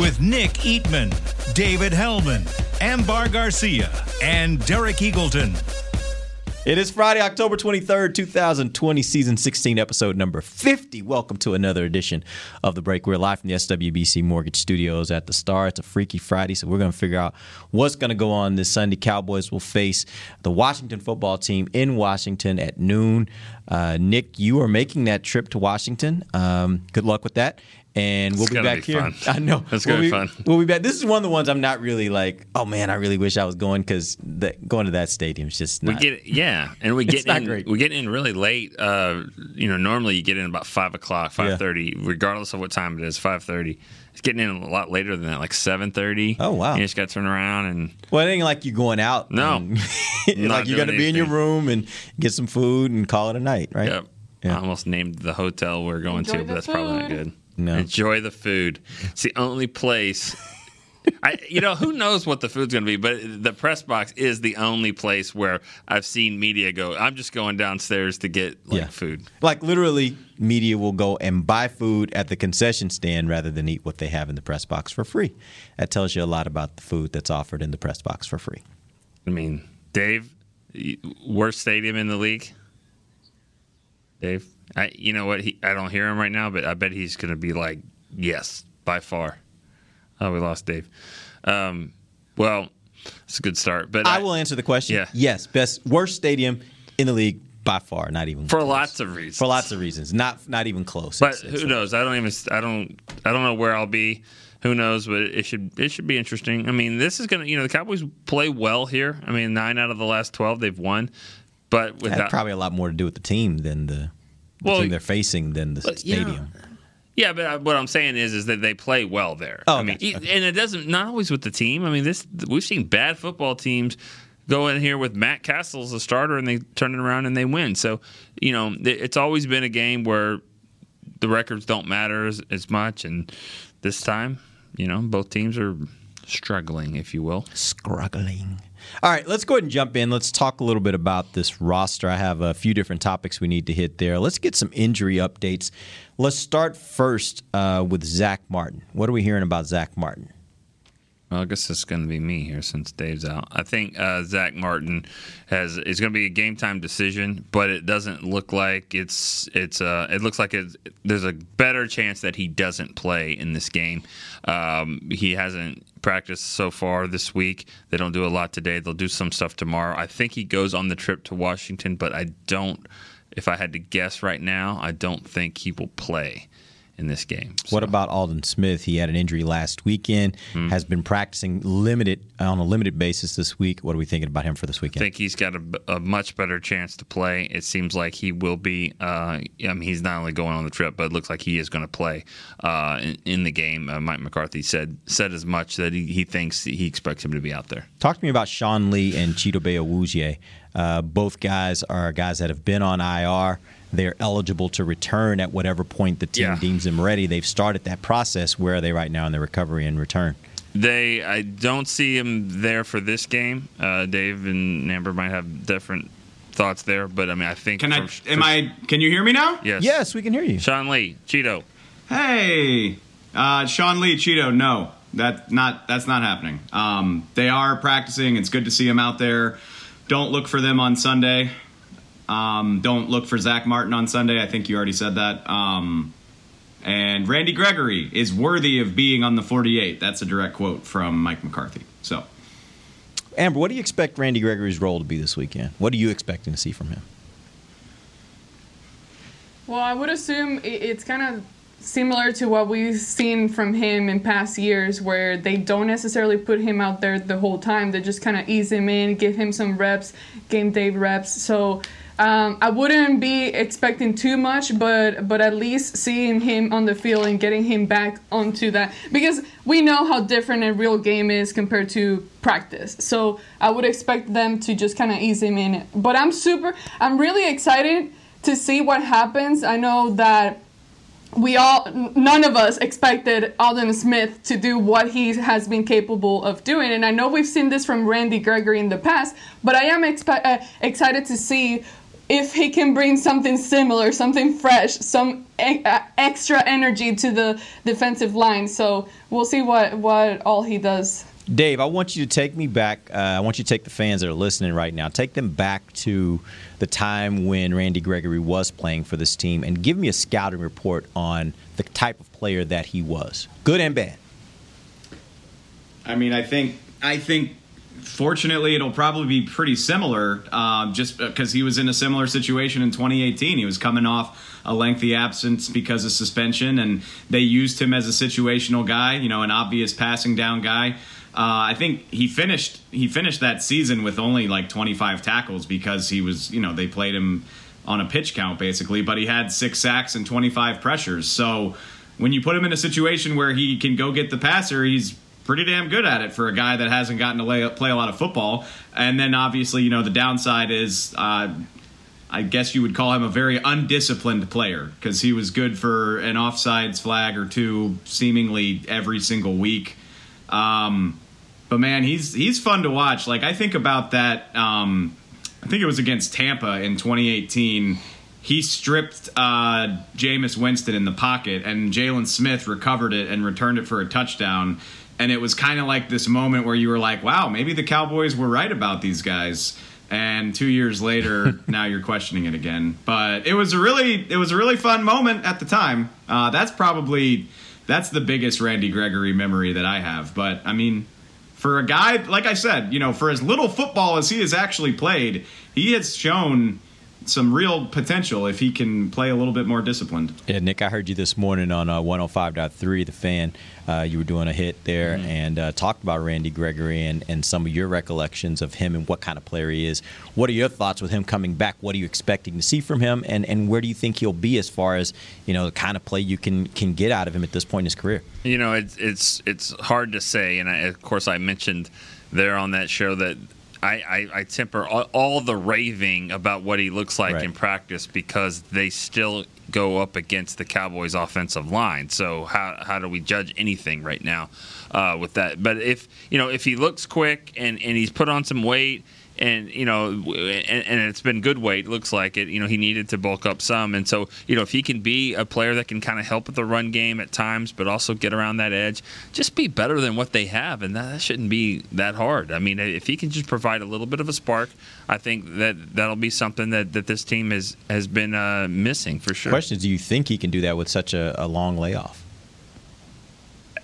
With Nick Eatman, David Helman, Amber Garcia, and Derek Eagleton. It is Friday, October 23rd, 2020, season 16, episode number 50. Welcome to another edition of The Break. We're live from the SWBC Mortgage Studios at the Star. It's a Freaky Friday, so we're going to figure out what's going to go on this Sunday. Cowboys will face the Washington football team in Washington at noon. Uh, Nick, you are making that trip to Washington. Um, good luck with that. And we'll It's be back be here. fun. I know. It's we'll gonna be be fun. We'll be back. This is one of the ones I'm not really like, oh man, I really wish I was going because going to that stadium is just We not. get yeah, and we It's get not in. great. We get in really late. Uh, you know, normally you get in about five o'clock, Yeah. five thirty, regardless of what time it is. Five thirty. It's getting in a lot later than that, like seven thirty. Oh, wow. You just got to turn around and Well, it ain't like you're going out. No. and- like you're gonna doing be in your room and get some food and call it a night, right? yep. Yeah. I almost named the hotel we're going Enjoy to, but that's probably not good. No. Enjoy the food. It's the only place. I, you know, who knows what the food's going to be, but the press box is the only place where I've seen media go. I'm just going downstairs to get like Yeah. food. Like literally, media will go and buy food at the concession stand rather than eat what they have in the press box for free. That tells you a lot about the food that's offered in the press box for free. I mean, Dave, worst stadium in the league. Dave, I, you know what? He, I don't hear him right now, but I bet he's going to be like, yes, by far. Oh, we lost Dave. Um, well, it's a good start, but I will answer the question. Yeah. Yes, best worst stadium in the league by far. Not even for close. lots of reasons. for lots of reasons. Not not even close. But It's- it's- who knows? I don't even. I don't. I don't know where I'll be. Who knows? But it should. It should be interesting. I mean, this is gonna. You know, the Cowboys play well here. I mean, nine out of the last twelve they've won. But without probably a lot more to do with the team than the, the Well, team they're facing than the but, yeah. stadium. Yeah, but I- what I'm saying is, is that they play well there. Oh, I mean, e- and it doesn't not always with the team. I mean, this we've seen bad football teams go in here with Matt Cassel as a starter and they turn it around and they win. So, you know, it's always been a game where the records don't matter as, as much, and this time, you know, both teams are struggling, if you will. struggling. All right, let's go ahead and jump in. Let's talk a little bit about this roster. I have a few different topics we need to hit there. Let's get some injury updates. Let's start first uh, with Zach Martin. What are we hearing about Zach Martin? Well, I guess it's going to be me here since Dave's out. I think uh, Zach Martin has is going to be a game time decision, but it doesn't look like it's it's. Uh, it looks like it's, there's a better chance that he doesn't play in this game. Um, he hasn't practiced so far this week. They don't do a lot today. They'll do some stuff tomorrow. I think he goes on the trip to Washington, but I don't. If I had to guess right now, I don't think he will play in this game. What about Aldon Smith? He had an injury last weekend, Hmm. has been practicing limited on a limited basis this week. What are we thinking about him for this weekend? I think he's got a, a much better chance to play. It seems like he will be. Uh, I mean, he's not only going on the trip, but it looks like he is going to play uh, in, in the game. Uh, Mike McCarthy said said as much that he, he thinks he expects him to be out there. Talk to me about Sean Lee and Chido Awuzie. Uh, both guys are guys that have been on IR. They're eligible to return at whatever point the team Yeah. deems them ready. They've started that process. Where are they right now in their recovery and return? They, I don't see him there for this game. Uh, Dave and Amber might have different thoughts there, but I mean, I think. Can I? for- Am for- I? Can you hear me now? Yes. Yes, we can hear you. Sean Lee, Chido. Hey, uh, Sean Lee, Chido. No, that not that's not happening. Um, they are practicing. It's good to see them out there. Don't look for them on Sunday. Um, don't look for Zach Martin on Sunday. I think you already said that. Um, and Randy Gregory is worthy of being on the 48. That's a direct quote from Mike McCarthy. So. Amber, what do you expect Randy Gregory's role to be this weekend? What are you expecting to see from him? Well, I would assume it's kind of similar to what we've seen from him in past years, where they don't necessarily put him out there the whole time. They just kind of ease him in, give him some reps, game day reps. So Um, I wouldn't be expecting too much, but but at least seeing him on the field and getting him back onto that because we know how different a real game is compared to practice. So I would expect them to just kind of ease him in. But I'm super. I'm really excited to see what happens. I know that we all none of us expected Aldon Smith to do what he has been capable of doing and I know we've seen this from Randy Gregory in the past but I am expe- uh, excited to see if he can bring something similar something fresh some e- uh, extra energy to the defensive line so we'll see what what all he does Dave, I want you to take me back. Uh, I want you to take the fans that are listening right now, take them back to the time when Randy Gregory was playing for this team and give me a scouting report on the type of player that he was, good and bad. I mean, I think I think fortunately it'll probably be pretty similar, um, just because he was in a similar situation in 2018. He was coming off a lengthy absence because of suspension, and they used him as a situational guy, you know, an obvious passing down guy. Uh, I think he finished he finished that season with only like 25 tackles because he was you know they played him on a pitch count basically, but he had six sacks and 25 pressures. So when you put him in a situation where he can go get the passer, he's pretty damn good at it for a guy that hasn't gotten to lay, play a lot of football. And then obviously you know the downside is. Uh, I guess you would call him a very undisciplined player because he was good for an offsides flag or two seemingly every single week. Um, but man, he's he's fun to watch. Like I think about that. Um, I think it was against Tampa in 2018. He stripped uh, Jameis Winston in the pocket, and Jaylon Smith recovered it and returned it for a touchdown. And it was kind of like this moment where you were like, "Wow, maybe the Cowboys were right about these guys." And two years later, now you're questioning it again. But it was a really, it was a really fun moment at the time. Uh, that's probably that's the biggest Randy Gregory memory that I have. But I mean, for a guy like I said, you know, for as little football as he has actually played, he has shown some real potential if he can play a little bit more disciplined. Yeah, Nick, I heard you this morning on uh, 105.3, The Fan. Uh, you were doing a hit there mm-hmm. and uh, talked about Randy Gregory and, and some of your recollections of him and what kind of player he is. What are your thoughts with him coming back? What are you expecting to see from him? And, and where do you think he'll be as far as, you know, the kind of play you can, can get out of him at this point in his career? You know, it's, it's, it's hard to say. And I, of course, I mentioned there on that show that I, I, I, temper all, all, the raving about what he looks like right. in practice because they still go up against the Cowboys' offensive line. So how how do we judge anything right now uh, with that? But if you know if he looks quick and, and he's put on some weight and you know, and, and, it's been good weight. Looks like it. You know, he needed to bulk up some, and so you know, if he can be a player that can kind of help with the run game at times, but also get around that edge, just be better than what they have, and that, that shouldn't be that hard. I mean, if he can just provide a little bit of a spark, I think that that'll be something that, that this team has has been uh, missing for sure. Question is, do you think he can do that with such a, a long layoff?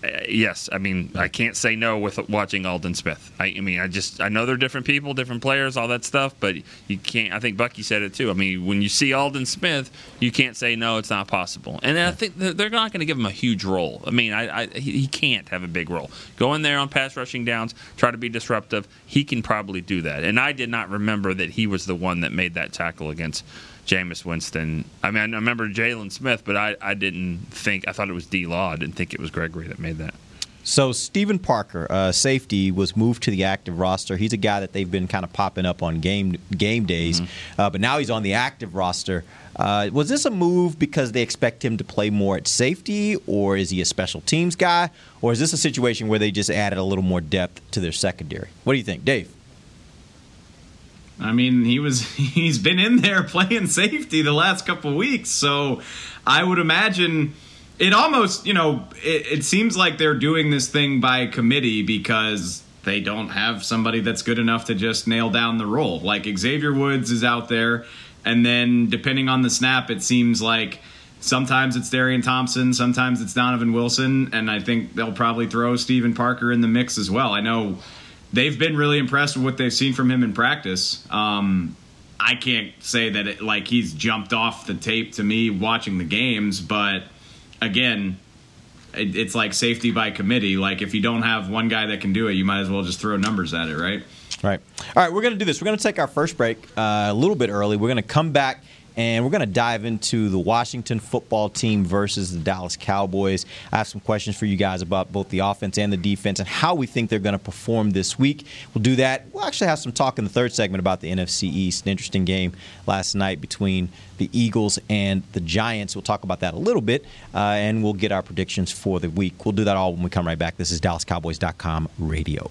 Uh, yes, I mean I can't say no with watching Aldon Smith. I, I, mean I just I know they're different people, different players, all that stuff, but you can't. I think Bucky said it too. I mean when you see Aldon Smith, you can't say no, it's not possible. And I think they're not going to give him a huge role. I mean I, I, he can't have a big role. Go in there on pass rushing downs, try to be disruptive. He can probably do that. And I did not remember that he was the one that made that tackle against Jameis Winston. I mean, I remember Jaylon Smith, but I, I didn't think, I thought it was D Law. I didn't think it was Gregory that made that. So Stephen Parker, uh, safety, was moved to the active roster. He's a guy that they've been kind of popping up on game game days, mm-hmm. uh, but now he's on the active roster. Uh, was this a move because they expect him to play more at safety, or is he a special teams guy, or is this a situation where they just added a little more depth to their secondary? What do you think, Dave? I mean, he was he's been in there playing safety the last couple weeks, so I would imagine it almost, you know, it, it, seems like they're doing this thing by committee because they don't have somebody that's good enough to just nail down the role. Like Xavier Woods is out there, and then depending on the snap, it seems like sometimes it's Darian Thompson, sometimes it's Donovan Wilson, and I think they'll probably throw Stephen Parker in the mix as well. I know they've been really impressed with what they've seen from him in practice. Um, I can't say that it, like he's jumped off the tape to me watching the games, but again, it, it's like safety by committee. Like if you don't have one guy that can do it, you might as well just throw numbers at it, right? Right. All right, we're going to do this. We're going to take our first break uh, a little bit early. We're going to come back and we're going to dive into the Washington football team versus the Dallas Cowboys. I have some questions for you guys about both the offense and the defense and how we think they're going to perform this week. We'll do that. We'll actually have some talk in the third segment about the NFC East. An interesting game last night between the Eagles and the Giants. We'll talk about that a little bit, uh, and we'll get our predictions for the week. We'll do that all when we come right back. This is DallasCowboys.com radio.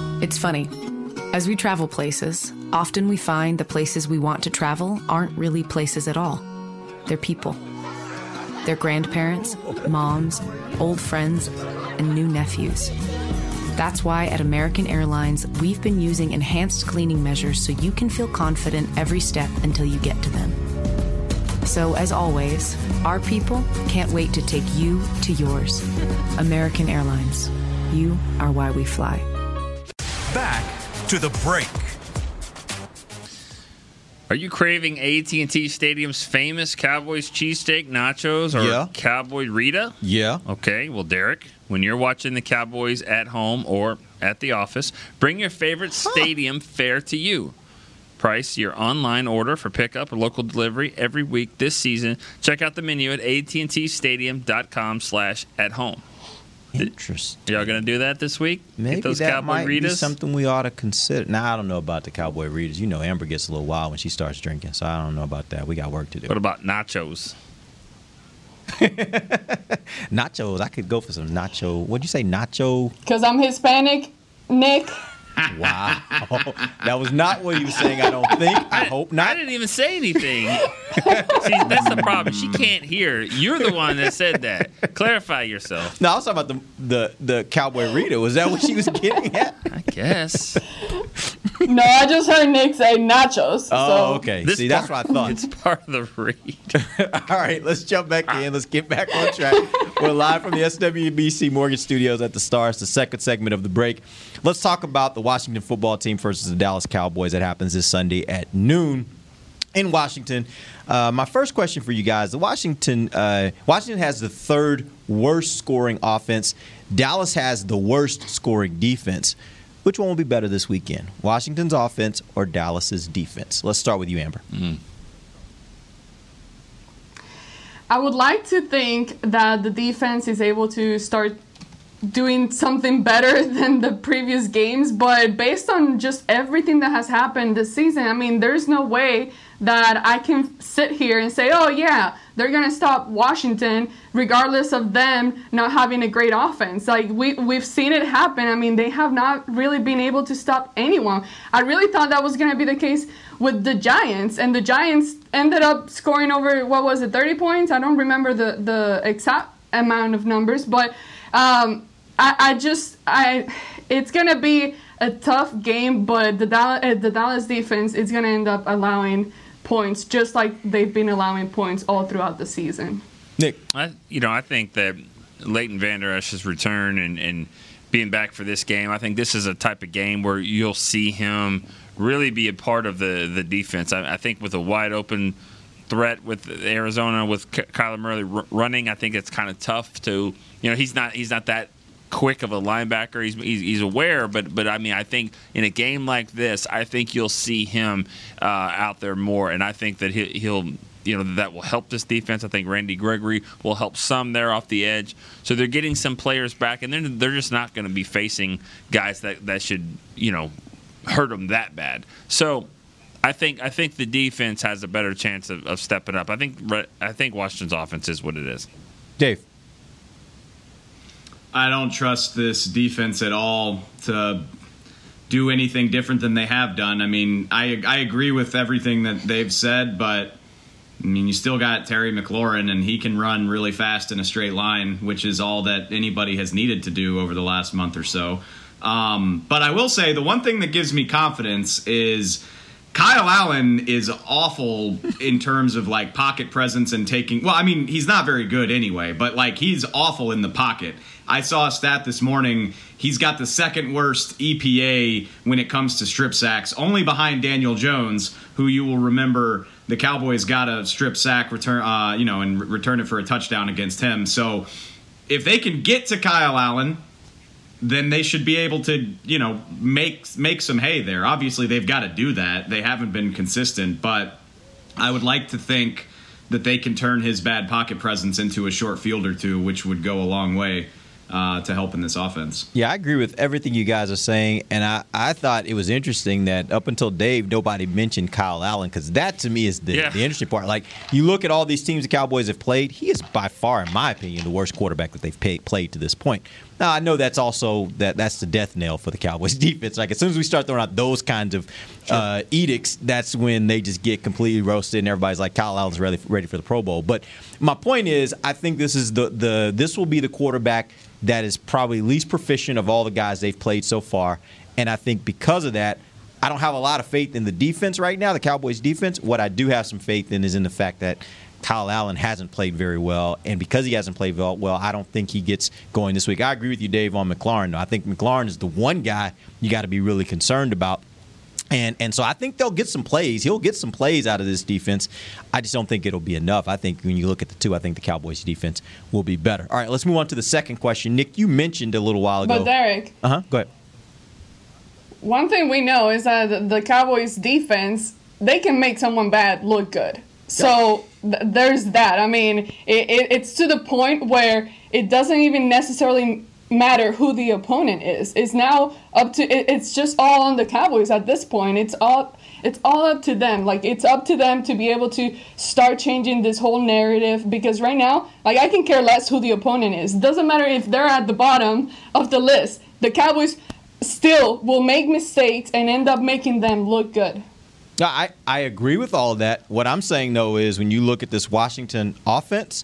It's funny. As we travel places, often we find the places we want to travel aren't really places at all. They're people. They're grandparents, moms, old friends, and new nephews. That's why at American Airlines, we've been using enhanced cleaning measures so you can feel confident every step until you get to them. So, as always, our people can't wait to take you to yours. American Airlines. You are why we fly. To the break. Are you craving AT&T Stadium's famous Cowboys cheesesteak nachos or Yeah. Cowboy Rita? Yeah. Okay, well, Derek, when you're watching the Cowboys at home or at the office, bring your favorite stadium fare to you. Price your online order for pickup or local delivery every week this season. Check out the menu at AT&TStadium.com slash at home. Interesting. Y'all gonna do that this week? Maybe Get those that Cowboy might be something we ought to consider. Now I don't know about the Cowboy Ritas. You know, Amber gets a little wild when she starts drinking, so I don't know about that. We got work to do. What about nachos? nachos? I could go for some nacho. What'd you say, nacho? Because I'm Hispanic, Nick. Wow, that was not what he was saying. I don't think. I hope not. I didn't even say anything. See, that's the problem. She can't hear. You're the one that said that. Clarify yourself. No, I was talking about the the the Cowboy Rita. Was that what she was getting at? I guess. No, I just heard Nick say nachos. Oh, so. okay. This See, that's what I thought. It's part of the read. All right, let's jump back in. Let's get back on track. We're live from the SWBC Mortgage Studios at the Stars, the second segment of the break. Let's talk about the Washington football team versus the Dallas Cowboys that happens this Sunday at noon in Washington. Uh, my first question for you guys: the Washington uh, Washington has the third worst scoring offense. Dallas has the worst scoring defense. Which one will be better this weekend? Washington's offense or Dallas's defense? Let's start with you, Amber. I would like to think that the defense is able to start doing something better than the previous games, but based on just everything that has happened this season, I mean, there's no way that I can sit here and say, oh, yeah, they're going to stop Washington regardless of them not having a great offense. Like, we, we've seen it happen. I mean, they have not really been able to stop anyone. I really thought that was going to be the case with the Giants, and the Giants ended up scoring over, what was it, 30 points? I don't remember the, the exact amount of numbers, but um, I, I just, I, it's going to be a tough game, but the Dallas, uh, the Dallas defense is going to end up allowing points, just like they've been allowing points all throughout the season. Nick. I, you know, I think that Leighton Vander Esch's return and, and being back for this game. I think this is a type of game where you'll see him really be a part of the the defense. I, I think with a wide open threat with Arizona with Kyler Murray r- running, I think it's kind of tough to you know he's not he's not that quick of a linebacker. He's, he's, he's aware, but but I mean I think in a game like this, I think you'll see him uh, out there more, and I think that he, he'll you know that will help this defense. I think Randy Gregory will help some there off the edge. So they're getting some players back, and they're they're just not going to be facing guys that that should you know hurt them that bad. So. I think I think the defense has a better chance of, of stepping up. I think I think Washington's offense is what it is. Dave, I don't trust this defense at all to do anything different than they have done. I mean, I I agree with everything that they've said, but I mean, you still got Terry McLaurin, and he can run really fast in a straight line, which is all that anybody has needed to do over the last month or so. Um, but I will say the one thing that gives me confidence is Kyle Allen is awful in terms of like pocket presence and taking. Well, I mean, he's not very good anyway, but like he's awful in the pocket. I saw a stat this morning. He's got the second worst EPA when it comes to strip sacks, only behind Daniel Jones, who you will remember the Cowboys got a strip sack return, uh, you know, and re- return it for a touchdown against him. So if they can get to Kyle Allen, then they should be able to, you know, make make some hay there. Obviously, they've got to do that. They haven't been consistent, but I would like to think that they can turn his bad pocket presence into a short field or two, which would go a long way. Uh, to help in this offense. Yeah, I agree with everything you guys are saying, and I, I thought it was interesting that up until Dave, nobody mentioned Kyle Allen because that to me is the, Yeah. the interesting part. Like you look at all these teams the Cowboys have played, he is by far, in my opinion, the worst quarterback that they've paid, played to this point. Now I know that's also that that's the death knell for the Cowboys defense. Like as soon as we start throwing out those kinds of uh, edicts, that's when they just get completely roasted, and everybody's like, Kyle Allen's ready ready for the Pro Bowl. But my point is, I think this is the the this will be the quarterback that is probably least proficient of all the guys they've played so far, and I think because of that. I don't have a lot of faith in the defense right now, the Cowboys defense. What I do have some faith in is in the fact that Kyle Allen hasn't played very well, and because he hasn't played well, well, I don't think he gets going this week. I agree with you, Dave, on McLaurin. Though I think McLaurin is the one guy you got to be really concerned about. And and so I think they'll get some plays. He'll get some plays out of this defense. I just don't think it'll be enough. I think when you look at the two, I think the Cowboys defense will be better. All right, let's move on to the second question. Nick, you mentioned a little while ago. But Derek, uh huh. Go ahead. one thing we know is that the- the Cowboys defense they can make someone bad look good. So th- there's that. I mean, it, it, it's to the point where it doesn't even necessarily matter who the opponent is. It's now up to it, it's just all on the Cowboys at this point. It's all it's all up to them. Like it's up to them to be able to start changing this whole narrative because right now, like I can care less who the opponent is. Doesn't matter if they're at the bottom of the list. The Cowboys still will make mistakes and end up making them look good. No, I, I agree with all of that. What I'm saying though is when you look at this Washington offense,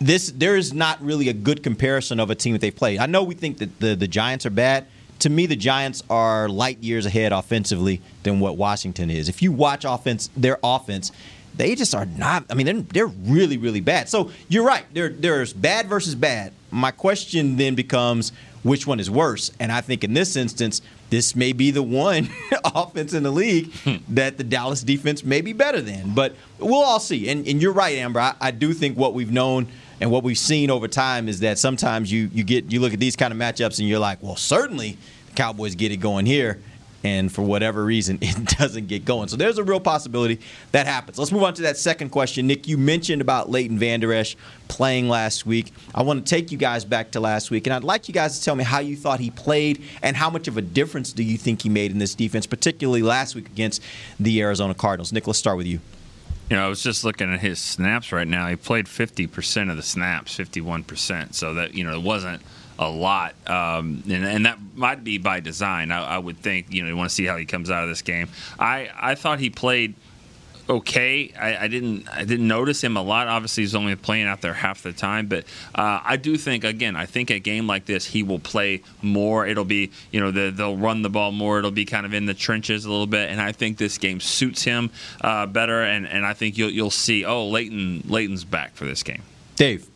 this there is not really a good comparison of a team that they played. I know we think that the, the Giants are bad. To me, the Giants are light years ahead offensively than what Washington is. If you watch offense, their offense, they just are not. I mean, they're, they're really, really bad. So you're right. There, there's bad versus bad. My question then becomes, which one is worse? And I think in this instance, this may be the one offense in the league hmm. that the Dallas defense may be better than. But we'll all see. And, and you're right, Amber. I, I do think what we've known and what we've seen over time is that sometimes you you get you look at these kind of matchups and you're like, well, certainly the Cowboys get it going here. And for whatever reason, it doesn't get going. So there's a real possibility that happens. Let's move on to that second question. Nick, you mentioned about Leighton Vander Esch playing last week. I want to take you guys back to last week, and I'd like you guys to tell me how you thought he played and how much of a difference do you think he made in this defense, particularly last week against the Arizona Cardinals. Nick, let's start with you. You know, I was just looking at his snaps right now. He played 50% of the snaps, 51%. So that, you know, it wasn't a lot. Um, and, and that might be by design. I, I would think, you know, you want to see how he comes out of this game. I, I thought he played okay. I, I didn't I didn't notice him a lot. Obviously, he's only playing out there half the time, but uh, I do think again, I think a game like this, he will play more. It'll be you know the, they'll run the ball more. It'll be kind of in the trenches a little bit, and I think this game suits him uh, better. And, and I think you'll you'll see oh Leighton Leighton's back for this game. Dave.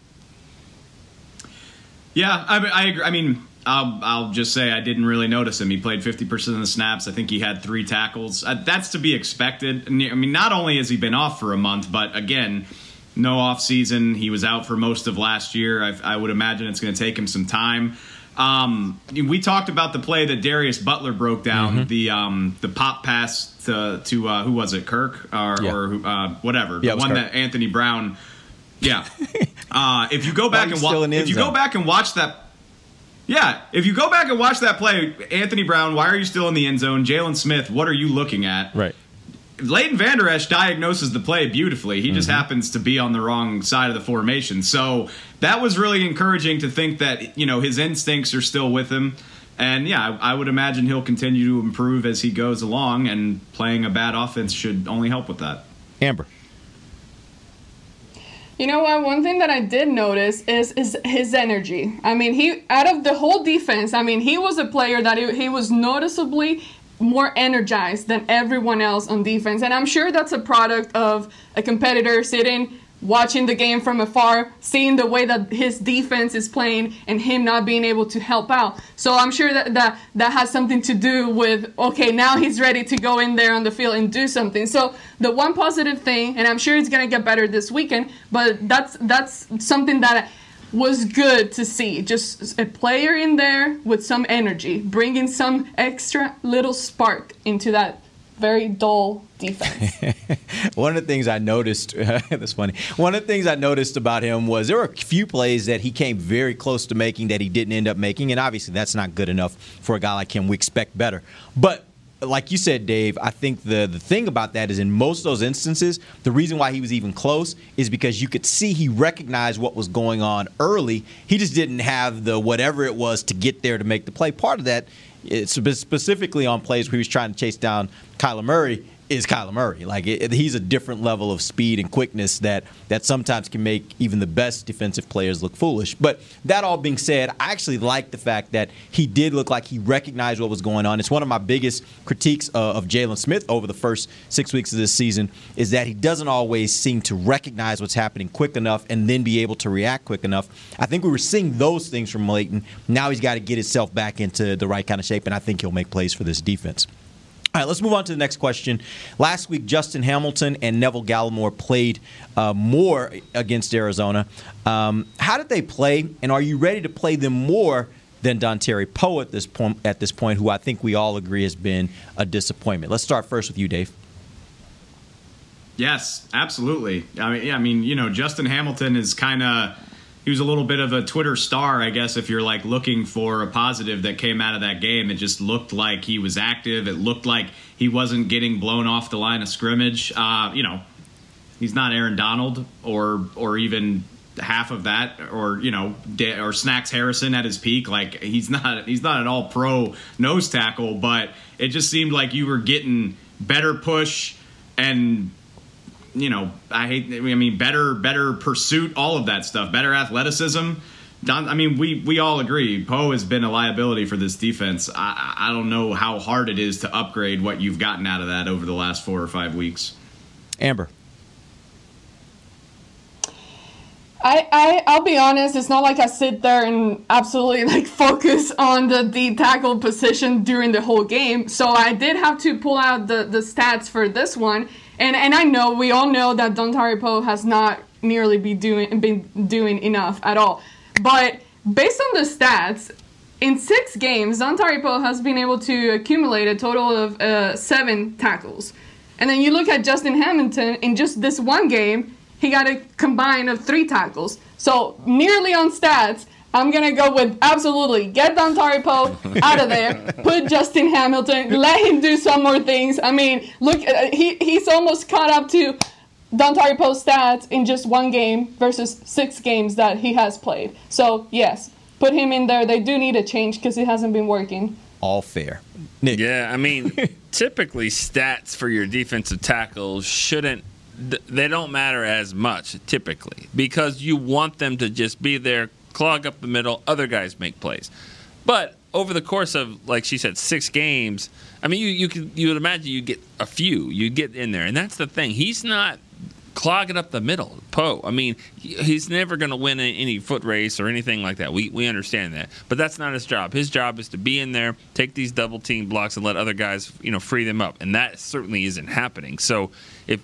Yeah, I, I agree. I mean, I'll, I'll just say I didn't really notice him. He played 50% of the snaps. I think he had three tackles. Uh, that's to be expected. I mean, not only has he been off for a month, but again, no off season. He was out for most of last year. I, I would imagine it's going to take him some time. Um, we talked about the play that Darius Butler broke down, Mm-hmm. the um, the pop pass to to uh, who was it, Kirk or, Yeah. or uh, whatever, Yeah, the one Kirk. that Anthony Brown. Yeah. Uh, if you go back and watch, if you go back and watch that yeah, if you go back and watch that play, Anthony Brown, why are you still in the end zone? Jaylon Smith, what are you looking at? Right. Leighton Vander Esch diagnoses the play beautifully. He just mm-hmm. happens to be on the wrong side of the formation. So that was really encouraging to think that, you know, his instincts are still with him. And yeah, I I would imagine he'll continue to improve as he goes along, and playing a bad offense should only help with that. Amber. You know what? One thing that I did notice is is his energy. I mean, he out of the whole defense. I mean, he was a player that he, he was noticeably more energized than everyone else on defense, and I'm sure that's a product of a competitor sitting watching the game from afar, seeing the way that his defense is playing, and him not being able to help out. So I'm sure that that, that has something to do with okay, now he's ready to go in there on the field and do something. So the one positive thing, and I'm sure it's gonna get better this weekend, but that's that's something that was good to see. Just a player in there with some energy, bringing some extra little spark into that very dull defense. One of the things I noticed, that's funny. One of the things I noticed about him was there were a few plays that he came very close to making that he didn't end up making, and obviously that's not good enough for a guy like him. We expect better, but. Like you said, Dave, I think the, the thing about that is in most of those instances, the reason why he was even close is because you could see he recognized what was going on early. He just didn't have the whatever it was to get there to make the play. Part of that, it's specifically on plays where he was trying to chase down Kyler Murray, is Kyler Murray. Like it, it- he's a different level of speed and quickness that that sometimes can make even the best defensive players look foolish. But that all being said, I actually like the fact that he did look like he recognized what was going on. It's one of my biggest critiques uh, of Jaylon Smith over the first six weeks of this season is that he doesn't always seem to recognize what's happening quick enough and then be able to react quick enough. I think we were seeing those things from Leighton. Now he's got to get himself back into the right kind of shape, and I think he'll make plays for this defense. All right, let's move on to the next question. Last week, Justin Hamilton and Neville Gallimore played uh, more against Arizona. Um, how did they play, and are you ready to play them more than Dontari Poe at this point? At this point, who I think we all agree has been a disappointment. Let's start first with you, Dave. Yes, absolutely. I mean, yeah, I mean, you know, Justin Hamilton is kind of he was a little bit of a Twitter star, I guess, if you're like looking for a positive that came out of that game. It just looked like he was active. It looked like he wasn't getting blown off the line of scrimmage. Uh, you know, he's not Aaron Donald or or even half of that or you know or Snacks Harrison at his peak like he's not he's not an all pro nose tackle but it just seemed like you were getting better push and you know I hate I mean better better pursuit all of that stuff better athleticism Don, I mean we we all agree Poe has been a liability for this defense I I don't know how hard it is to upgrade what you've gotten out of that over the last 4 or 5 weeks Amber. I, I I'll be honest, it's not like I sit there and absolutely like focus on the D tackle position during the whole game. So I did have to pull out the, the stats for this one. And and I know we all know that Dontari Poe has not nearly be doing been doing enough at all. But based on the stats, in six games, Dontari Poe has been able to accumulate a total of uh, seven tackles. And then you look at Justin Hamilton in just this one game, he got a combine of three tackles. So nearly on stats, I'm gonna go with absolutely get Dontari Poe out of there, put Justin Hamilton, let him do some more things. I mean, look, uh, he he's almost caught up to Dontari Poe's stats in just one game versus six games that he has played. So yes, put him in there. They do need a change because it hasn't been working. All fair. Yeah, I mean, typically stats for your defensive tackles shouldn't they don't matter as much typically because you want them to just be there, clog up the middle, other guys make plays. But over the course of like she said 6 games, I mean you you could you would imagine you get a few, you get in there. And that's the thing. He's not clogging up the middle. Poe. I mean, he's never going to win any foot race or anything like that. We we understand that, but that's not his job. His job is to be in there, take these double team blocks, and let other guys you know free them up, and that certainly isn't happening. So if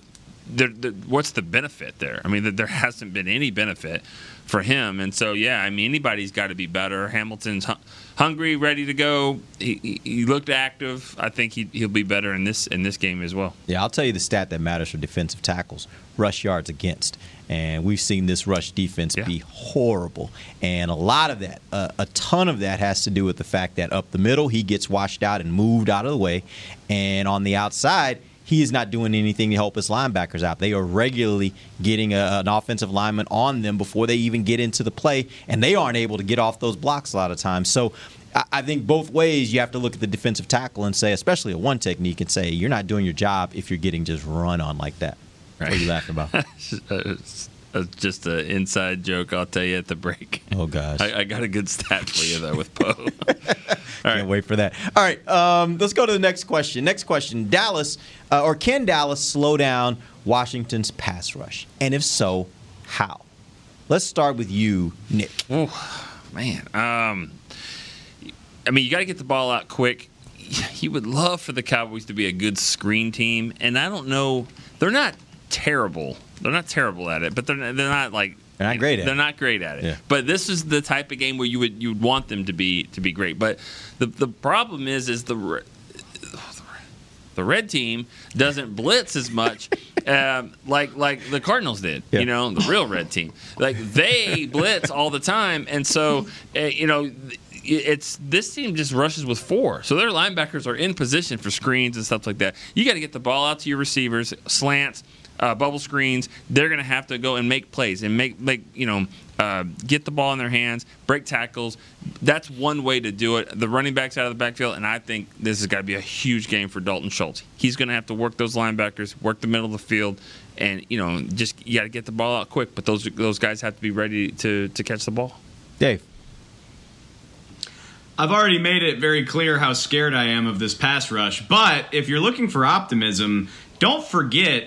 there, what's the benefit there? I mean, there hasn't been any benefit for him, and so yeah, I mean, anybody's got to be better. Hamilton's hu- hungry, ready to go. He, he, he looked active. I think he, he'll be better in this in this game as well. Yeah, I'll tell you the stat that matters for defensive tackles: rush yards against. And we've seen this rush defense yeah. be horrible. And a lot of that, uh, a ton of that, has to do with the fact that up the middle he gets washed out and moved out of the way, and on the outside he is not doing anything to help his linebackers out. They are regularly getting a, an offensive lineman on them before they even get into the play, and they aren't able to get off those blocks a lot of times. So I think both ways you have to look at the defensive tackle and say, especially a one technique, and say you're not doing your job if you're getting just run on like that. Right. What are you laughing about? Uh, just an inside joke. I'll tell you at the break. Oh gosh, I, I got a good stat for you though with Poe. Can't wait for that. All right, um, let's go to the next question. Next question: Dallas uh, or can Dallas slow down Washington's pass rush? And if so, how? Let's start with you, Nick. Oh man, um, I mean, you got to get the ball out quick. You would love for the Cowboys to be a good screen team, and I don't know. They're not terrible they're not terrible at it, but they're they're not like they're not great at they're it. not great at it. Yeah. But this is the type of game where you would you would want them to be to be great. But the the problem is is the the red team doesn't blitz as much um, like like the Cardinals did. Yeah. You know, the real red team. Like they blitz all the time, and so uh, you know it's this team just rushes with four, so their linebackers are in position for screens and stuff like that. You got to get the ball out to your receivers, slants, uh, bubble screens. They're going to have to go and make plays and make make you know uh, get the ball in their hands, break tackles. That's one way to do it. The running backs out of the backfield, and I think this has got to be a huge game for Dalton Schultz. He's going to have to work those linebackers, work the middle of the field, and you know just you got to get the ball out quick. But those those guys have to be ready to to catch the ball. Dave. I've already made it very clear how scared I am of this pass rush, but if you're looking for optimism, don't forget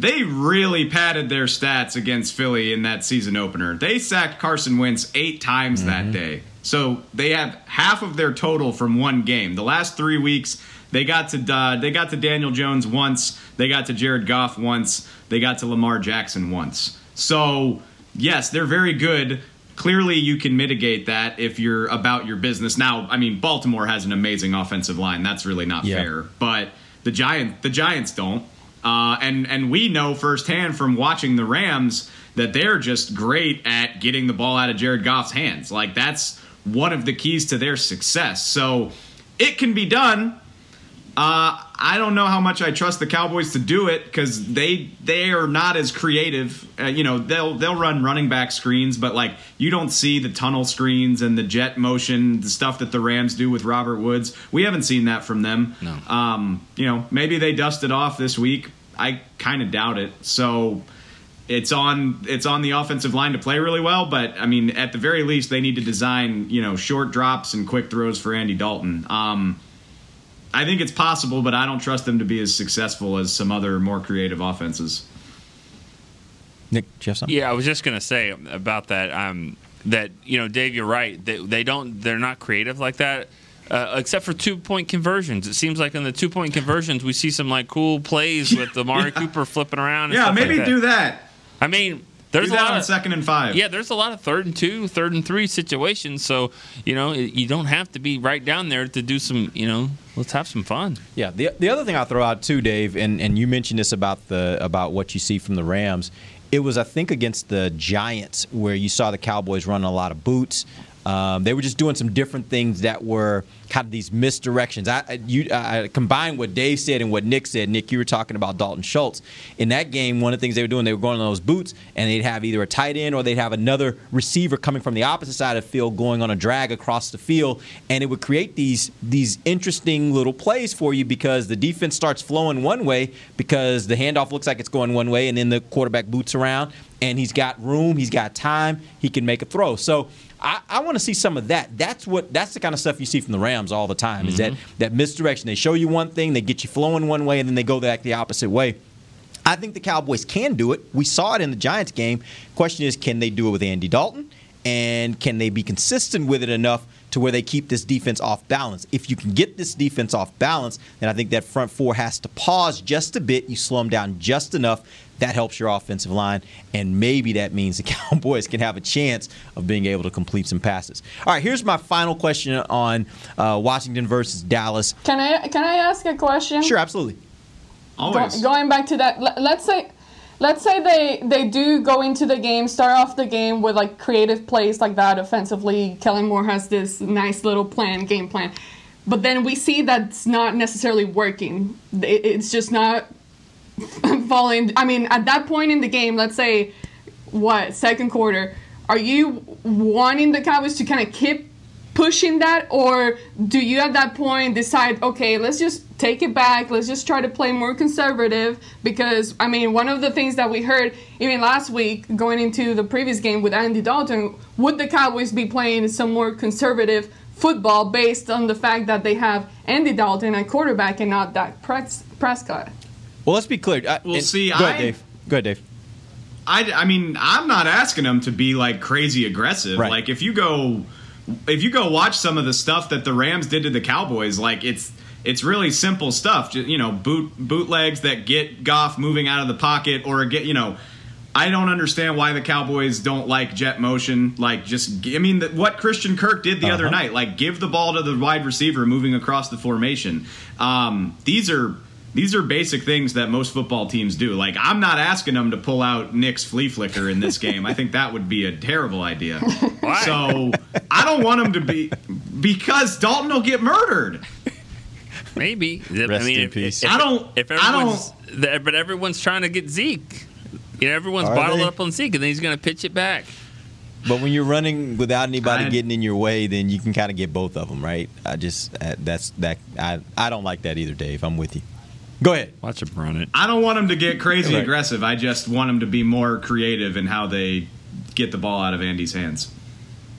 they really padded their stats against Philly in that season opener. They sacked Carson Wentz eight times mm-hmm. that day. So they have half of their total from one game. The last three weeks, they got to uh, they got to Daniel Jones once, they got to Jared Goff once, they got to Lamar Jackson once. So yes, they're very good clearly you can mitigate that if you're about your business. Now, I mean, Baltimore has an amazing offensive line. That's really not yeah. fair. But the Giant the Giants don't. Uh, and and we know firsthand from watching the Rams that they're just great at getting the ball out of Jared Goff's hands. Like that's one of the keys to their success. So it can be done. Uh, I don't know how much I trust the Cowboys to do it because they they are not as creative. Uh, you know, they'll they'll run running back screens, but like you don't see the tunnel screens and the jet motion, the stuff that the Rams do with Robert Woods. We haven't seen that from them. No. Um, you know, maybe they dusted off this week. I kind of doubt it. So it's on it's on the offensive line to play really well, but I mean, at the very least, they need to design you know short drops and quick throws for Andy Dalton. Um, I think it's possible, but I don't trust them to be as successful as some other more creative offenses. Nick, do you have something? Yeah, I was just going to say about that. Um, that you know, Dave, you're right. They, they don't. They're not creative like that. Uh, except for two point conversions. It seems like in the two point conversions, we see some like cool plays with Amari yeah. Cooper flipping around. yeah, maybe like do that. I mean, there's do a lot on of second and five. Yeah, there's a lot of third and two, third and three situations. So you know, you don't have to be right down there to do some. You know, let's have some fun. Yeah. The the other thing I'll throw out too, Dave, and and you mentioned this about the about what you see from the Rams. It was, I think, against the Giants where you saw the Cowboys running a lot of boots. Um, they were just doing some different things that were kind of these misdirections. I, you, I combined what Dave said and what Nick said. Nick, you were talking about Dalton Schultz. In that game, one of the things they were doing, they were going on those boots, and they'd have either a tight end or they'd have another receiver coming from the opposite side of the field going on a drag across the field, and it would create these these interesting little plays for you because the defense starts flowing one way because the handoff looks like it's going one way, and then the quarterback boots around, and he's got room, he's got time, he can make a throw. So I, I want to see some of that. That's what that's the kind of stuff you see from the Rams all the time. Is Mm-hmm. that that misdirection? They show you one thing, they get you flowing one way, and then they go back the opposite way. I think the Cowboys can do it. We saw it in the Giants game. Question is, can they do it with Andy Dalton? And can they be consistent with it enough to where they keep this defense off balance? If you can get this defense off balance, then I think that front four has to pause just a bit. You slow them down just enough. That helps your offensive line, and maybe that means the Cowboys can have a chance of being able to complete some passes. All right, here's my final question on uh, Washington versus Dallas. Can I can I ask a question? Sure, absolutely. Go- going back to that, let- let's say, let's say they they do go into the game, start off the game with like creative plays like that offensively. Kellen Moore has this nice little plan, game plan, but then we see that's not necessarily working. It's just not falling. I mean, at that point in the game, let's say, what second quarter, are you wanting the Cowboys to kind of keep pushing that or do you at that point decide okay let's just take it back let's just try to play more conservative because i mean one of the things that we heard even last week going into the previous game with andy dalton would the cowboys be playing some more conservative football based on the fact that they have andy dalton at quarterback and not Dak prescott Well, let's be clear. I, Well, and- see, go ahead, I- Dave. Go ahead, Dave. I, I mean, I'm not asking them to be like crazy aggressive. Right. Like if you go, if you go watch some of the stuff that the Rams did to the Cowboys, like it's it's really simple stuff. Just, you know, boot bootlegs that get Goff moving out of the pocket or get you know. I don't understand why the Cowboys don't like jet motion. Like, just I mean, the, what Christian Kirk did the other Uh-huh. night, like give the ball to the wide receiver moving across the formation. Um, these are these are basic things that most football teams do. Like, I'm not asking them to pull out Nick's flea flicker in this game. I think that would be a terrible idea. So I don't want them to be because Dalton will get murdered. Maybe. Rest I mean, in if, peace. If, I don't- If I don't- everyone's, but everyone's trying to get Zeke. You know, everyone's bottled they? up on Zeke, and then he's going to pitch it back. But when you're running without anybody I- getting in your way, then you can kind of get both of them, right? I just uh, that's that I I don't like that either, Dave. I'm with you. Go ahead. Watch him run it. I don't want them to get crazy Right. aggressive. I just want them to be more creative in how they get the ball out of Andy's hands.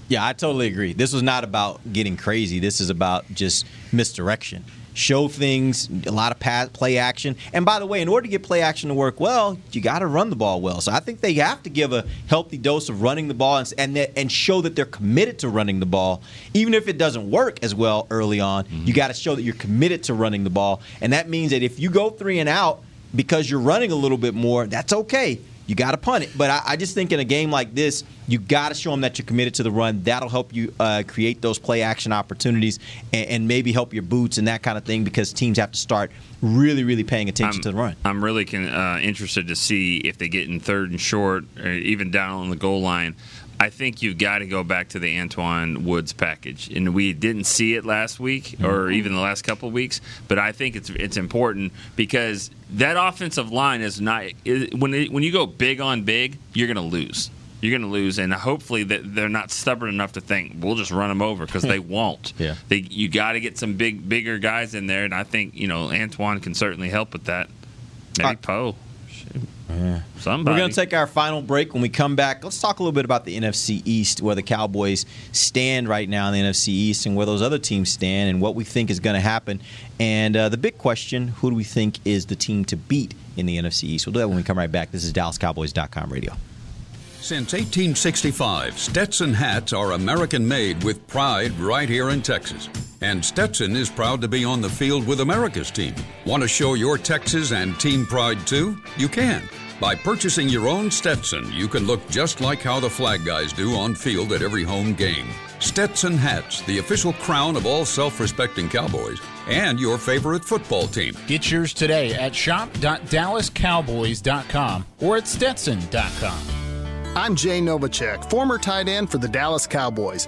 Yeah, I totally agree. This was not about getting crazy. This is about just misdirection. Show things, a lot of pass, play action. And by the way, in order to get play action to work well, you got to run the ball well. So I think they have to give a healthy dose of running the ball and and, that, and show that they're committed to running the ball, even if it doesn't work as well early on. Mm-hmm. You got to show that you're committed to running the ball, and that means that if you go three and out because you're running a little bit more, that's okay. You got to punt it. But I, I just think in a game like this, you got to show them that you're committed to the run. That'll help you uh, create those play action opportunities and, and maybe help your boots and that kind of thing because teams have to start really, really paying attention I'm, to the run. I'm really con- uh, interested to see if they get in third and short, or even down on the goal line. I think you've got to go back to the Antwaun Woods package, and we didn't see it last week mm-hmm. or even the last couple of weeks. But I think it's it's important because that offensive line is not is, when it, when you go big on big, you're going to lose. You're going to lose, and hopefully that they're not stubborn enough to think we'll just run them over because they won't. Yeah. they you got to get some big bigger guys in there, and I think you know Antoine can certainly help with that. Maybe All right. Poe. Shoot. Somebody. We're going to take our final break. When we come back, let's talk a little bit about the NFC East, where the Cowboys stand right now in the NFC East, and where those other teams stand, and what we think is going to happen. And uh, the big question who do we think is the team to beat in the NFC East? We'll do that when we come right back. This is DallasCowboys.com radio. Since 1865, Stetson hats are American made with pride right here in Texas. And Stetson is proud to be on the field with America's team. Want to show your Texas and team pride too? You can. By purchasing your own Stetson, you can look just like how the flag guys do on field at every home game. Stetson hats, the official crown of all self respecting cowboys, and your favorite football team. Get yours today at shop.dallascowboys.com or at stetson.com. I'm Jay Novacek, former tight end for the Dallas Cowboys.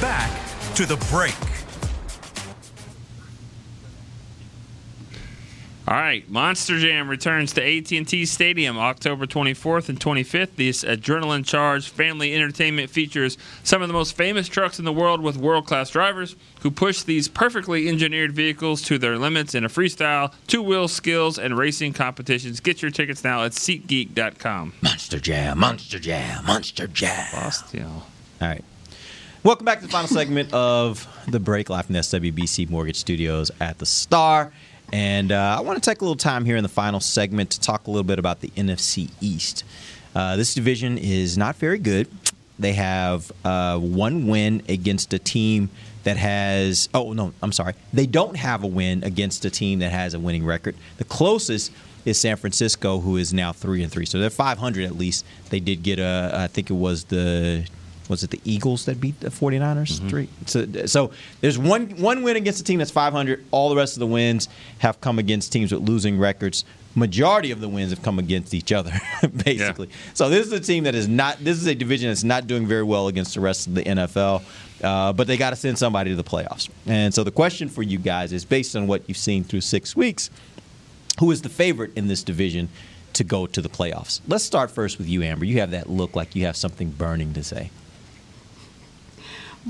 Back to the break. All right, Monster Jam returns to AT&T Stadium October 24th and 25th. This adrenaline-charged family entertainment features some of the most famous trucks in the world with world-class drivers who push these perfectly engineered vehicles to their limits in a freestyle, two-wheel skills, and racing competitions. Get your tickets now at SeatGeek.com. Monster Jam, Monster Jam, Monster Jam. Bastille. All right. Welcome back to the final segment of the break live from the SWBC Mortgage Studios at the Star. And uh, I want to take a little time here in the final segment to talk a little bit about the NFC East. Uh, this division is not very good. They have uh, one win against a team that has. Oh, no, I'm sorry. They don't have a win against a team that has a winning record. The closest is San Francisco, who is now three and three. So they're 500 at least. They did get a. I think it was the was it the Eagles that beat the 49ers? Three. So, so there's one one win against a team that's 500. All the rest of the wins have come against teams with losing records. Majority of the wins have come against each other, basically. So this is a team that is not. This is a division that's not doing very well against the rest of the NFL. Uh, but they got to send somebody to the playoffs. And so the question for you guys is, based on what you've seen through six weeks, who is the favorite in this division to go to the playoffs? Let's start first with you, Amber. You have that look like you have something burning to say.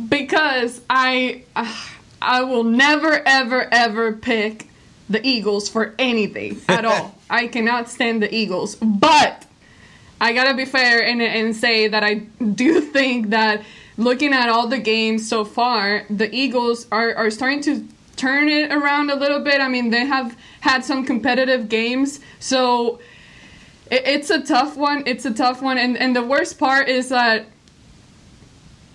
Because I uh, I will never ever ever pick the Eagles for anything at all. I cannot stand the Eagles, but I gotta be fair and and say that I do think that looking at all the games so far, the Eagles are are starting to turn it around a little bit. I mean, they have had some competitive games, so it, it's a tough one. It's a tough one, and and the worst part is that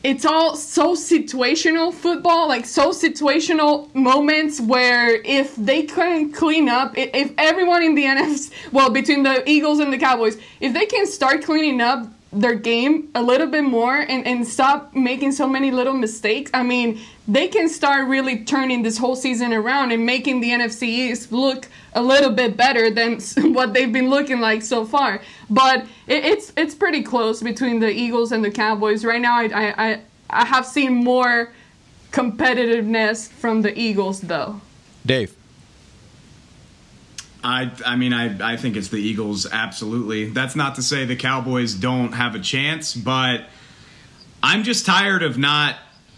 it's all so situational football, like so situational moments where if they can clean up, if everyone in the NFC, well, between the Eagles and the Cowboys, if they can start cleaning up their game a little bit more and, and stop making so many little mistakes, I mean, they can start really turning this whole season around and making the NFC East look a little bit better than what they've been looking like so far. But it, it's it's pretty close between the Eagles and the Cowboys right now. I I I, I have seen more competitiveness from the Eagles though. Dave. I I mean I I think it's the Eagles absolutely. That's not to say the Cowboys don't have a chance, but I'm just tired of not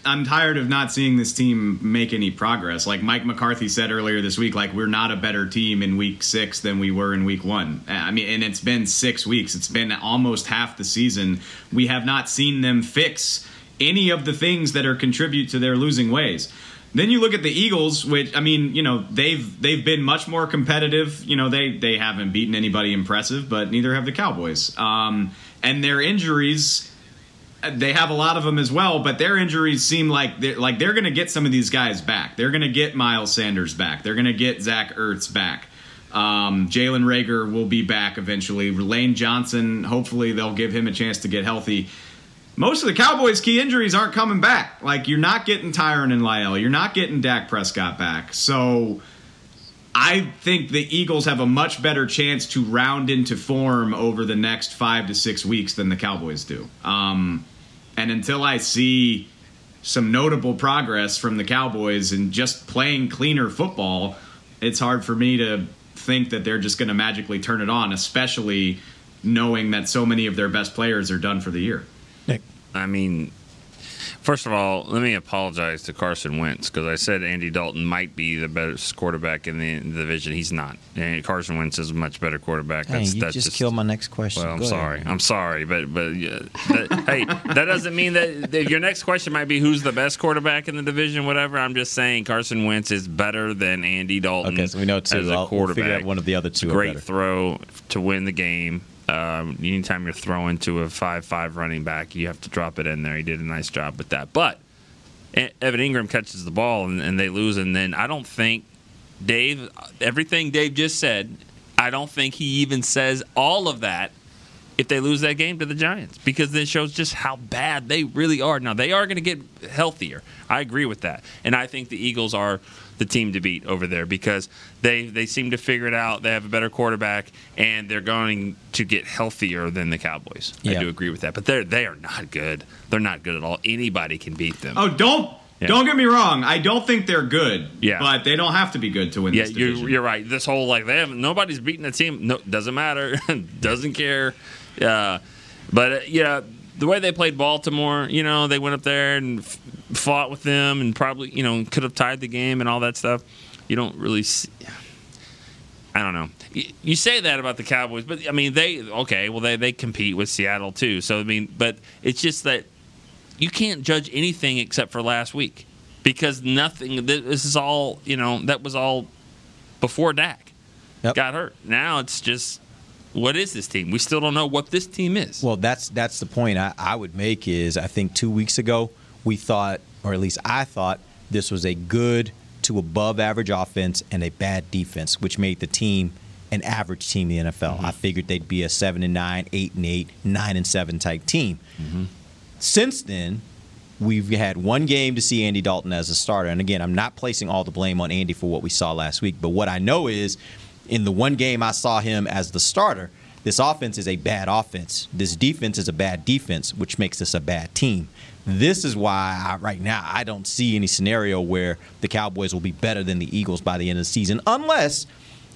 I'm tired of not seeing this team make any progress. Like Mike McCarthy said earlier this week, like we're not a better team in week 6 than we were in week 1. I mean and it's been 6 weeks. It's been almost half the season. We have not seen them fix any of the things that are contribute to their losing ways. Then you look at the Eagles, which I mean, you know, they've they've been much more competitive. You know, they they haven't beaten anybody impressive, but neither have the Cowboys. Um, and their injuries, they have a lot of them as well. But their injuries seem like they're like they're going to get some of these guys back. They're going to get Miles Sanders back. They're going to get Zach Ertz back. Um, Jalen Reagor will be back eventually. Lane Johnson, hopefully they'll give him a chance to get healthy most of the Cowboys' key injuries aren't coming back. Like you're not getting Tyron and Lyle, you're not getting Dak Prescott back. So I think the Eagles have a much better chance to round into form over the next five to six weeks than the Cowboys do. Um, and until I see some notable progress from the Cowboys and just playing cleaner football, it's hard for me to think that they're just going to magically turn it on, especially knowing that so many of their best players are done for the year. I mean, First of all, let me apologize to Carson Wentz because I said Andy Dalton might be the best quarterback in the, in the division. He's not. And Carson Wentz is a much better quarterback. Dang, you just, killed my next question. Well, I'm Go ahead. sorry. I'm sorry, but but yeah, that, hey, that doesn't mean that, that your next question might be who's the best quarterback in the division. Whatever. I'm just saying Carson Wentz is better than Andy Dalton. Okay, so we know two. as a I'll- quarterback. figure out one of the other two Great throw to win the game. Um, anytime you're throwing to a five-five running back, you have to drop it in there. He did a nice job with that, but. Evan Engram catches the ball and, and they lose, and then I don't think Dave, everything Dave just said, I don't think he even says all of that if they lose that game to the Giants because this shows just how bad they really are. Now, they are going to get healthier. I agree with that. And I think the Eagles are the team to beat over there because they, they seem to figure it out. They have a better quarterback, and they're going to get healthier than the Cowboys. I do agree with that. But they're, they are not good. They're not good at all. Anybody can beat them. Oh, don't Yeah. don't get me wrong. I don't think they're good. Yeah. but they don't have to be good to win Yeah, this division. you're, you're right. This whole like they have nobody's beating the team. No, doesn't matter. doesn't care. Uh, but uh, yeah, the way they played Baltimore, you know, they went up there and f- fought with them, and probably you know could have tied the game and all that stuff. You don't really. See, I don't know. You, you say that about the Cowboys, but I mean they okay. Well, they they compete with Seattle too. So I mean, but it's just that you can't judge anything except for last week because nothing. This is all you know. That was all before Dak got hurt. Now it's just what is this team? We still don't know what this team is. Well, that's that's the point I, I would make is I think two weeks ago we thought, or at least I thought, this was a good to above average offense and a bad defense, which made the team an average team in the NFL. Mm-hmm. I figured they'd be a seven and nine, eight and eight, nine and seven type team. Mm-hmm. Since then, we've had one game to see Andy Dalton as a starter. And again, I'm not placing all the blame on Andy for what we saw last week, but what I know is in the one game I saw him as the starter, this offense is a bad offense. This defense is a bad defense, which makes this a bad team. This is why I, right now I don't see any scenario where the Cowboys will be better than the Eagles by the end of the season, unless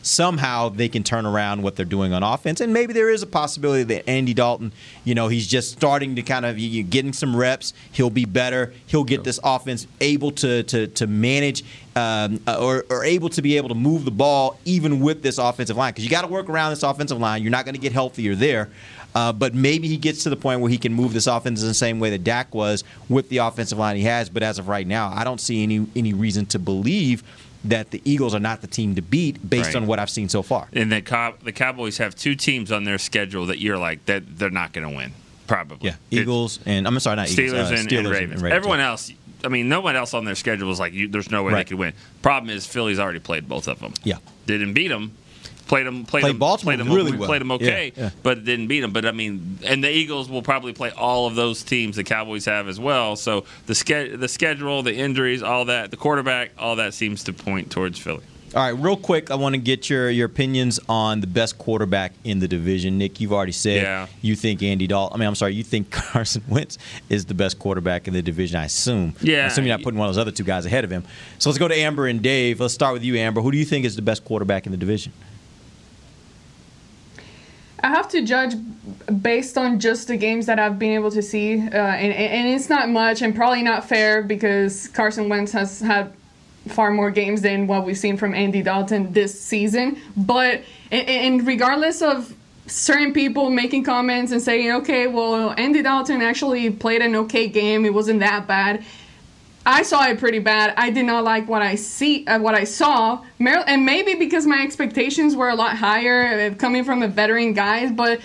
somehow they can turn around what they're doing on offense. And maybe there is a possibility that Andy Dalton, you know, he's just starting to kind of you- getting some reps. He'll be better. He'll get this offense able to to to manage um, or, or able to be able to move the ball even with this offensive line because you got to work around this offensive line. You're not going to get healthier there. Uh, but maybe he gets to the point where he can move this offense in the same way that Dak was with the offensive line he has. But as of right now, I don't see any any reason to believe that the Eagles are not the team to beat based Right. on what I've seen so far. And the Cow- the Cowboys have two teams on their schedule that you're like that they're not going to win. Probably. Yeah, Eagles and I'm sorry, not Steelers, Eagles, uh, and, Steelers and Ravens. Ravens, Everyone else, I mean, no one else on their schedule is like, you, there's no way Right. they could win. Problem is, Philly's already played both of them. Yeah. Didn't beat them. Played them. Played, Played them. Baltimore played them really well. Played them okay, Yeah, yeah. but didn't beat them. But I mean, and the Eagles will probably play all of those teams the Cowboys have as well. So the ske- the schedule, the injuries, all that, the quarterback, all that seems to point towards Philly. All right, real quick, I want to get your your opinions on the best quarterback in the division. Nick, you've already said Yeah. you think Andy Dalton. I mean, I'm sorry, you think Carson Wentz is the best quarterback in the division. I assume. Yeah. I assume you're not putting one of those other two guys ahead of him. So let's go to Amber and Dave. Let's start with you, Amber. Who do you think is the best quarterback in the division? I have to judge based on just the games that I've been able to see, uh, and, and it's not much, and probably not fair because Carson Wentz has had far more games than what we've seen from Andy Dalton this season. But and, regardless of certain people making comments and saying, okay, well, Andy Dalton actually played an okay game, it wasn't that bad. I saw it pretty bad. I did not like what I see, uh, what I saw, and maybe because my expectations were a lot higher uh, coming from a veteran guy. But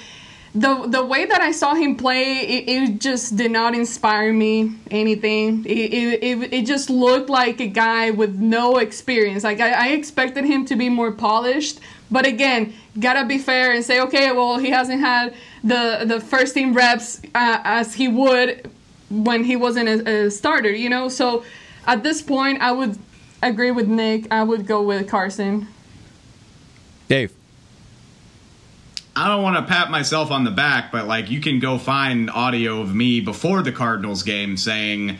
the the way that I saw him play, it, it just did not inspire me anything. It, it, it, it just looked like a guy with no experience. Like I, I expected him to be more polished. But again, gotta be fair and say, okay, well, he hasn't had the the first team reps uh, as he would when he wasn't a, a starter, you know. So at this point, I would agree with Nick. I would go with Carson. Dave. I don't want to pat myself on the back, but like you can go find audio of me before the Cardinals game saying,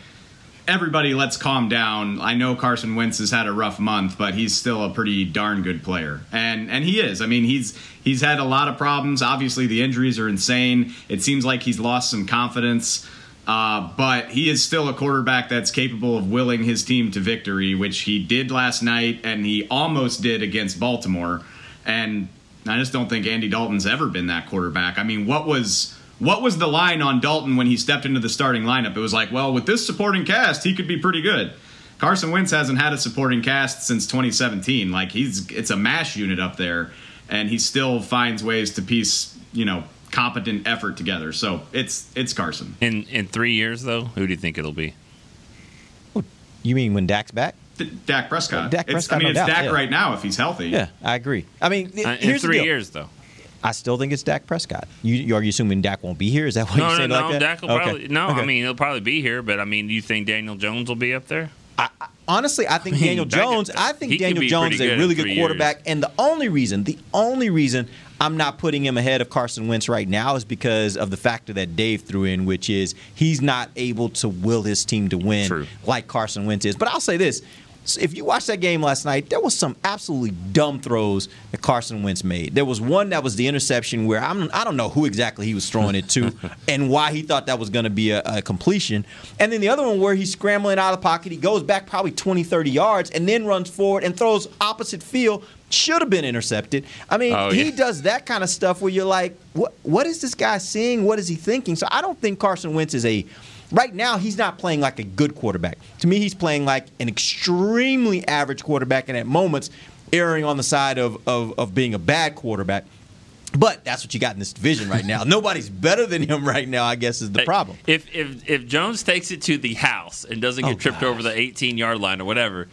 "Everybody, let's calm down. I know Carson Wentz has had a rough month, but he's still a pretty darn good player." And and he is. I mean, he's he's had a lot of problems. Obviously, the injuries are insane. It seems like he's lost some confidence. Uh, but he is still a quarterback that's capable of willing his team to victory, which he did last night, and he almost did against Baltimore. And I just don't think Andy Dalton's ever been that quarterback. I mean, what was what was the line on Dalton when he stepped into the starting lineup? It was like, well, with this supporting cast, he could be pretty good. Carson Wentz hasn't had a supporting cast since 2017. Like he's it's a mash unit up there, and he still finds ways to piece you know competent effort together. So it's it's Carson. In in three years though, who do you think it'll be? You mean when Dak's back? D- Dak Prescott. Dak It's- Prescott, I mean, no it's doubt, Dak yeah. right now if he's healthy. Yeah, I agree. I mean, Uh, in here's the three deal. years though. I still think it's Dak Prescott. You, you are you assuming Dak won't be here? Is that what No, you're no, saying no. like that? Dak will Okay. probably no. Okay. I mean, he'll probably be here, but I mean, do you think Daniel Jones will be up there? honestly, I think I mean, Daniel that- Jones. I think Daniel Jones is a really good three quarterback, and the only reason, the only reason I'm not putting him ahead of Carson Wentz right now is because of the factor that Dave threw in, which is he's not able to will his team to win like Carson Wentz is. But I'll say this. If you watched that game last night, there was some absolutely dumb throws that Carson Wentz made. There was one that was the interception where I'm, I don't know who exactly he was throwing it to and why he thought that was going to be a, a completion. And then the other one where he's scrambling out of the pocket, he goes back probably 20, 30 yards and then runs forward and throws opposite field. Should have been intercepted. I mean, Oh, he yeah. does that kind of stuff where you're like, what, what is this guy seeing? What is he thinking? So I don't think Carson Wentz is a. Right now, he's not playing like a good quarterback. To me, he's playing like an extremely average quarterback, and at moments, erring on the side of, of, of being a bad quarterback. But that's what you got in this division right now. Nobody's better than him right now, I guess, is the problem. If if if Jones takes it to the house and doesn't get Oh, tripped over the 18 yard line or whatever.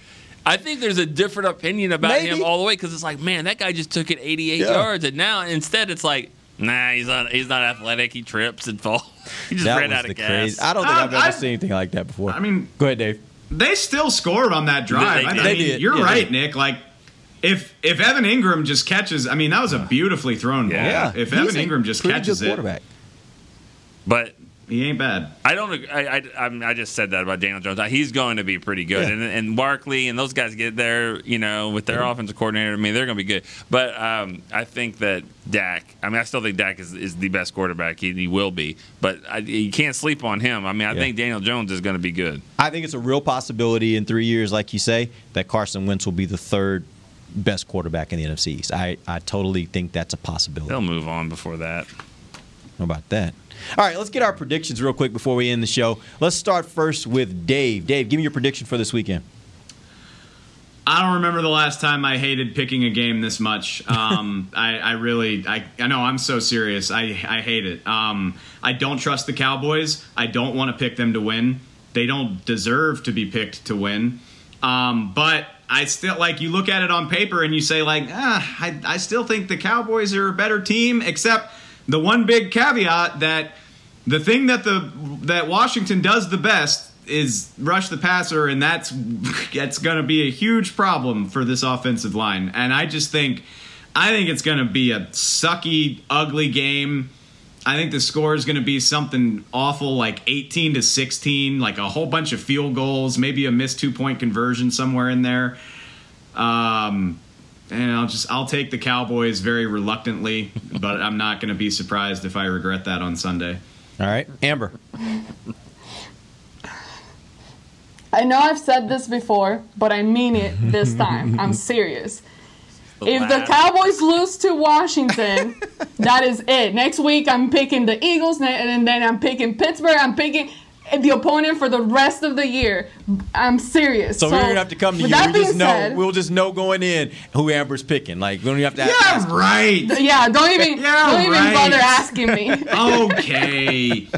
I think there's a different opinion about Maybe. him all the way because it's like, man, that guy just took it 88 Yeah. yards, and now instead it's like, nah, he's not, he's not athletic. He trips and falls. He just that ran out of gas. crazy. I don't think Uh, I've ever I- seen anything like that before. I mean, go ahead, Dave. They still scored on that drive. They I did. mean, They did. you're Yeah, right, they Nick. Like, if if Evan Engram just catches, I mean, that was a beautifully thrown ball. Yeah, If he's Evan Engram just pretty catches good it, quarterback. But he ain't bad. I don't. I, I, I'm- I just said that about Daniel Jones. He's going to be pretty good, Yeah. and, and Barkley and those guys get there. You know, with their offensive coordinator, I mean, they're going to be good. But um, I think that Dak. I mean, I still think Dak is, is the best quarterback. He, he will be, but I, you can't sleep on him. I mean, I Yeah. think Daniel Jones is going to be good. I think it's a real possibility in three years, like you say, that Carson Wentz will be the third best quarterback in the NFC East. I, I totally think that's a possibility. They'll move on before that. How about that? All right, let's get our predictions real quick before we end the show. Let's start first with Dave. Dave, give me your prediction for this weekend. I don't remember the last time I hated picking a game this much. Um, I, I really, I, I know I'm so serious. I, I hate it. Um, I don't trust the Cowboys. I don't want to pick them to win. They don't deserve to be picked to win. Um, but I still like you look at it on paper and you say like, ah, I, I still think the Cowboys are a better team. Except the one big caveat that the thing that the that Washington does the best is rush the passer, and that's that's going to be a huge problem for this offensive line. And I just think, I think it's going to be a sucky, ugly game. I think the score is going to be something awful, like 18 to 16, like a whole bunch of field goals, maybe a missed two point conversion somewhere in there. Um, and I'll just I'll take the Cowboys very reluctantly, but I'm not going to be surprised if I regret that on Sunday. All right, Amber. I know I've said this before, but I mean it this time. I'm serious. If the Cowboys lose to Washington, that is it. Next week, I'm picking the Eagles, and then I'm picking Pittsburgh. I'm picking the opponent for the rest of the year. I'm serious. So, we're gonna have to come to you. that We just know said- we'll just know going in who Amber's picking. Like we don't even have to. Yeah, ask. right. Yeah, don't even Yeah, don't even right. bother asking me. Okay.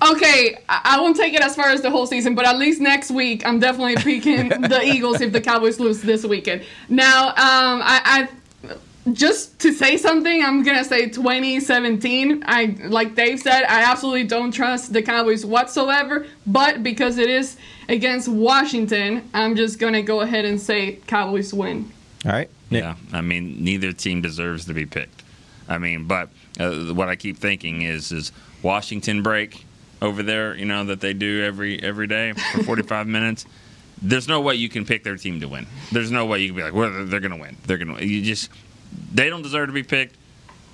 Okay, I I won't take it as far as the whole season, but at least next week, I'm definitely picking the Eagles if the Cowboys lose this weekend. Now, um, I, I just to say something, I'm gonna say 2017. I like Dave said, I absolutely don't trust the Cowboys whatsoever. But because it is against Washington, I'm just gonna go ahead and say Cowboys win. All right. Yeah, I mean, neither team deserves to be picked. I mean, but uh, what I keep thinking is is Washington break over there, you know, that they do every every day for 45 minutes. There's no way you can pick their team to win. There's no way you can be like, well, they're going to win. They're going to. You just they don't deserve to be picked.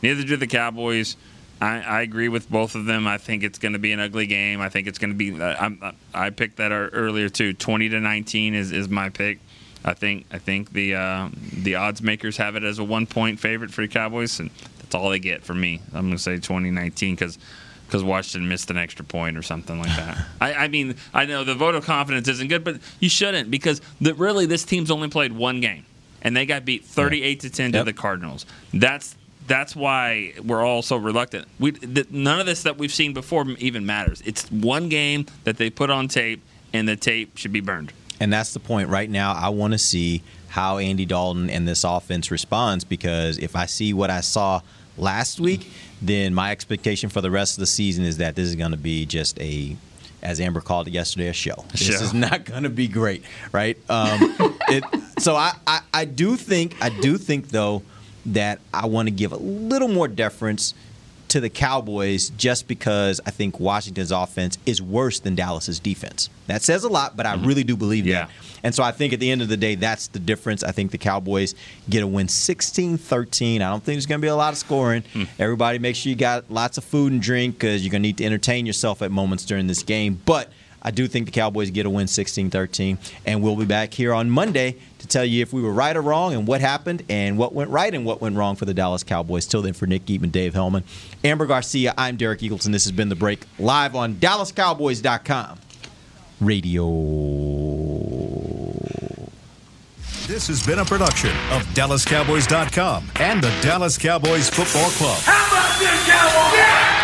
Neither do the Cowboys. I, I agree with both of them. I think it's going to be an ugly game. I think it's going to be. uh, I, I picked that earlier too. Twenty to nineteen is, is my pick. I think I think the uh, the odds makers have it as a one point favorite for the Cowboys, and that's all they get for me. I'm going to say 2019 because because Washington missed an extra point or something like that. I, I, mean, I know the vote of confidence isn't good, but you shouldn't because the, really this team's only played one game, and they got beat 38 to 10 to the Cardinals. That's that's why we're all so reluctant. We th- none of this that we've seen before even matters. It's one game that they put on tape, and the tape should be burned. And that's the point. Right now, I want to see how Andy Dalton and this offense responds because if I see what I saw last week, then my expectation for the rest of the season is that this is going to be just a as Amber called it yesterday, a show. This show. is not going to be great, right? Um, it, so I, I, I do think I do think though that I want to give a little more deference to the Cowboys just because I think Washington's offense is worse than Dallas's defense. That says a lot, but I mm-hmm. really do believe yeah. that. And so I think at the end of the day, that's the difference. I think the Cowboys get a win 16 13. I don't think there's going to be a lot of scoring. Mm. Everybody make sure you got lots of food and drink because you're going to need to entertain yourself at moments during this game. But I do think the Cowboys get a win 16 13. And we'll be back here on Monday to tell you if we were right or wrong and what happened and what went right and what went wrong for the Dallas Cowboys. Till then, for Nick Eatman, Dave Helman, Amber Garcia, I'm Derek Eagleton. This has been The Break live on DallasCowboys.com radio. This has been a production of DallasCowboys.com and the Dallas Cowboys Football Club. How about this, Cowboys? Yeah!